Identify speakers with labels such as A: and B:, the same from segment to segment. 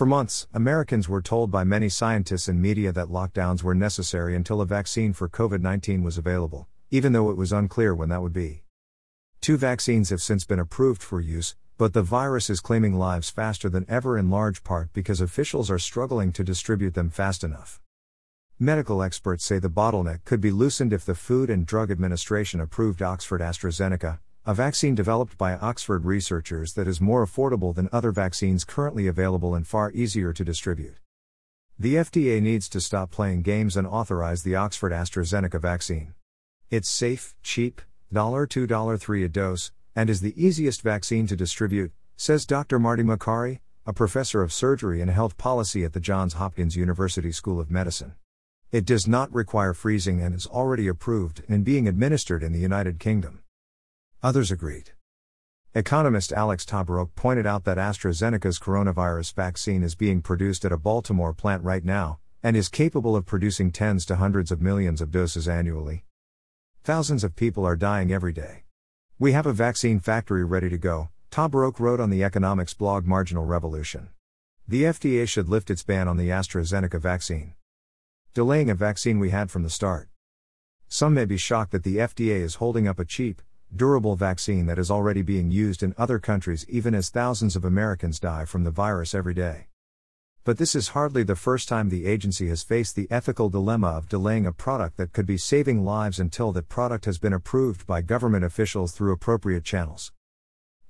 A: For months, Americans were told by many scientists and media that lockdowns were necessary until a vaccine for COVID 19 was available, even though it was unclear when that would be. Two vaccines have since been approved for use, but the virus is claiming lives faster than ever in large part because officials are struggling to distribute them fast enough. Medical experts say the bottleneck could be loosened if the Food and Drug Administration approved Oxford AstraZeneca, a vaccine developed by Oxford researchers that is more affordable than other vaccines currently available and far easier to distribute. The FDA needs to stop playing games and authorize the Oxford AstraZeneca vaccine. It's safe, cheap, $2 $3 a dose, and is the easiest vaccine to distribute, says Dr. Marty Makary, a professor of surgery and health policy at the Johns Hopkins University School of Medicine. It does not require freezing and is already approved and being administered in the United Kingdom. Others agreed. Economist Alex Tabarrok pointed out that AstraZeneca's coronavirus vaccine is being produced at a Baltimore plant right now, and is capable of producing tens to hundreds of millions of doses annually. Thousands of people are dying every day. We have a vaccine factory ready to go, Tabarrok wrote on the economics blog Marginal Revolution. The FDA should lift its ban on the AstraZeneca vaccine delaying a vaccine we had from the start. Some may be shocked that the FDA is holding up a cheap, durable vaccine that is already being used in other countries even as thousands of Americans die from the virus every day. But this is hardly the first time the agency has faced the ethical dilemma of delaying a product that could be saving lives until that product has been approved by government officials through appropriate channels.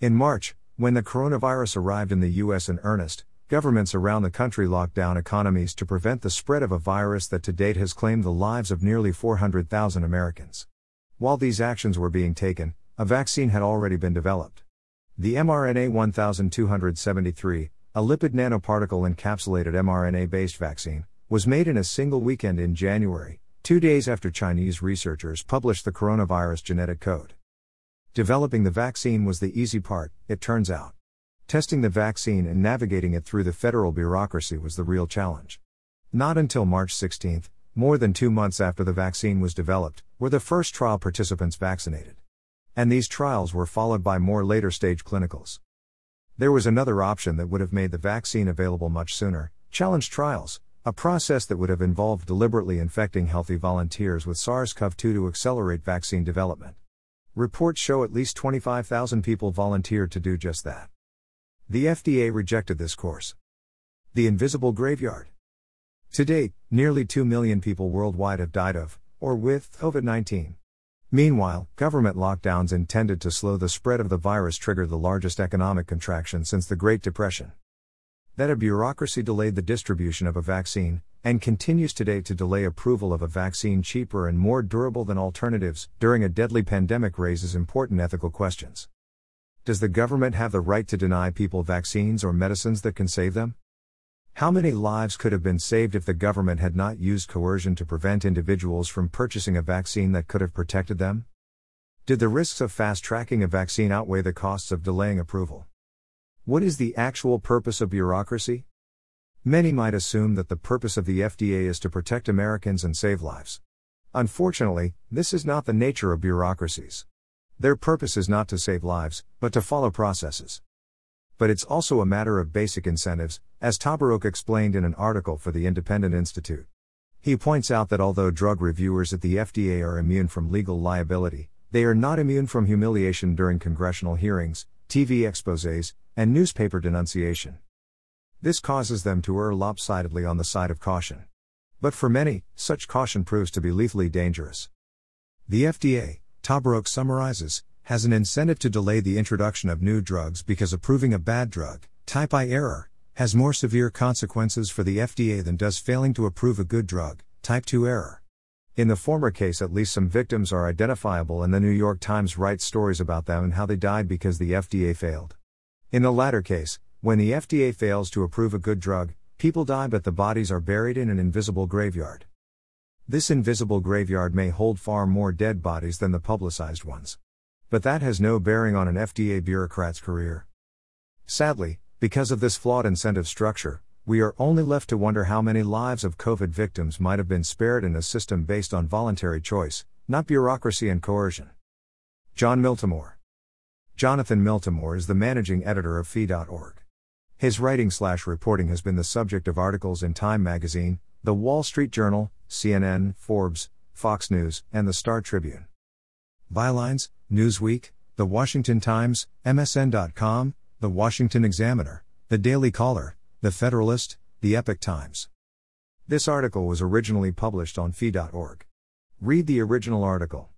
A: In March, when the coronavirus arrived in the US in earnest, Governments around the country locked down economies to prevent the spread of a virus that to date has claimed the lives of nearly 400,000 Americans. While these actions were being taken, a vaccine had already been developed. The mRNA 1273, a lipid nanoparticle encapsulated mRNA based vaccine, was made in a single weekend in January, two days after Chinese researchers published the coronavirus genetic code. Developing the vaccine was the easy part, it turns out. Testing the vaccine and navigating it through the federal bureaucracy was the real challenge. Not until March 16, more than two months after the vaccine was developed, were the first trial participants vaccinated. And these trials were followed by more later stage clinicals. There was another option that would have made the vaccine available much sooner challenge trials, a process that would have involved deliberately infecting healthy volunteers with SARS CoV 2 to accelerate vaccine development. Reports show at least 25,000 people volunteered to do just that. The FDA rejected this course. The Invisible Graveyard. To date, nearly 2 million people worldwide have died of, or with, COVID 19. Meanwhile, government lockdowns intended to slow the spread of the virus triggered the largest economic contraction since the Great Depression. That a bureaucracy delayed the distribution of a vaccine, and continues today to delay approval of a vaccine cheaper and more durable than alternatives during a deadly pandemic raises important ethical questions. Does the government have the right to deny people vaccines or medicines that can save them? How many lives could have been saved if the government had not used coercion to prevent individuals from purchasing a vaccine that could have protected them? Did the risks of fast tracking a vaccine outweigh the costs of delaying approval? What is the actual purpose of bureaucracy? Many might assume that the purpose of the FDA is to protect Americans and save lives. Unfortunately, this is not the nature of bureaucracies. Their purpose is not to save lives, but to follow processes. But it's also a matter of basic incentives, as Tabarrok explained in an article for the Independent Institute. He points out that although drug reviewers at the FDA are immune from legal liability, they are not immune from humiliation during congressional hearings, TV exposes, and newspaper denunciation. This causes them to err lopsidedly on the side of caution. But for many, such caution proves to be lethally dangerous. The FDA, Tabarrok summarizes, has an incentive to delay the introduction of new drugs because approving a bad drug, type I error, has more severe consequences for the FDA than does failing to approve a good drug, type 2 error. In the former case, at least some victims are identifiable, and the New York Times writes stories about them and how they died because the FDA failed. In the latter case, when the FDA fails to approve a good drug, people die but the bodies are buried in an invisible graveyard. This invisible graveyard may hold far more dead bodies than the publicized ones. But that has no bearing on an FDA bureaucrat's career. Sadly, because of this flawed incentive structure, we are only left to wonder how many lives of COVID victims might have been spared in a system based on voluntary choice, not bureaucracy and coercion. Jon Miltimore. Jonathan Miltimore is the managing editor of FEE.org. His writing slash reporting has been the subject of articles in Time magazine, The Wall Street Journal, CNN, Forbes, Fox News, and the Star Tribune. Bylines, Newsweek, The Washington Times, MSN.com, The Washington Examiner, The Daily Caller, The Federalist, The Epoch Times. This article was originally published on fee.org. Read the original article.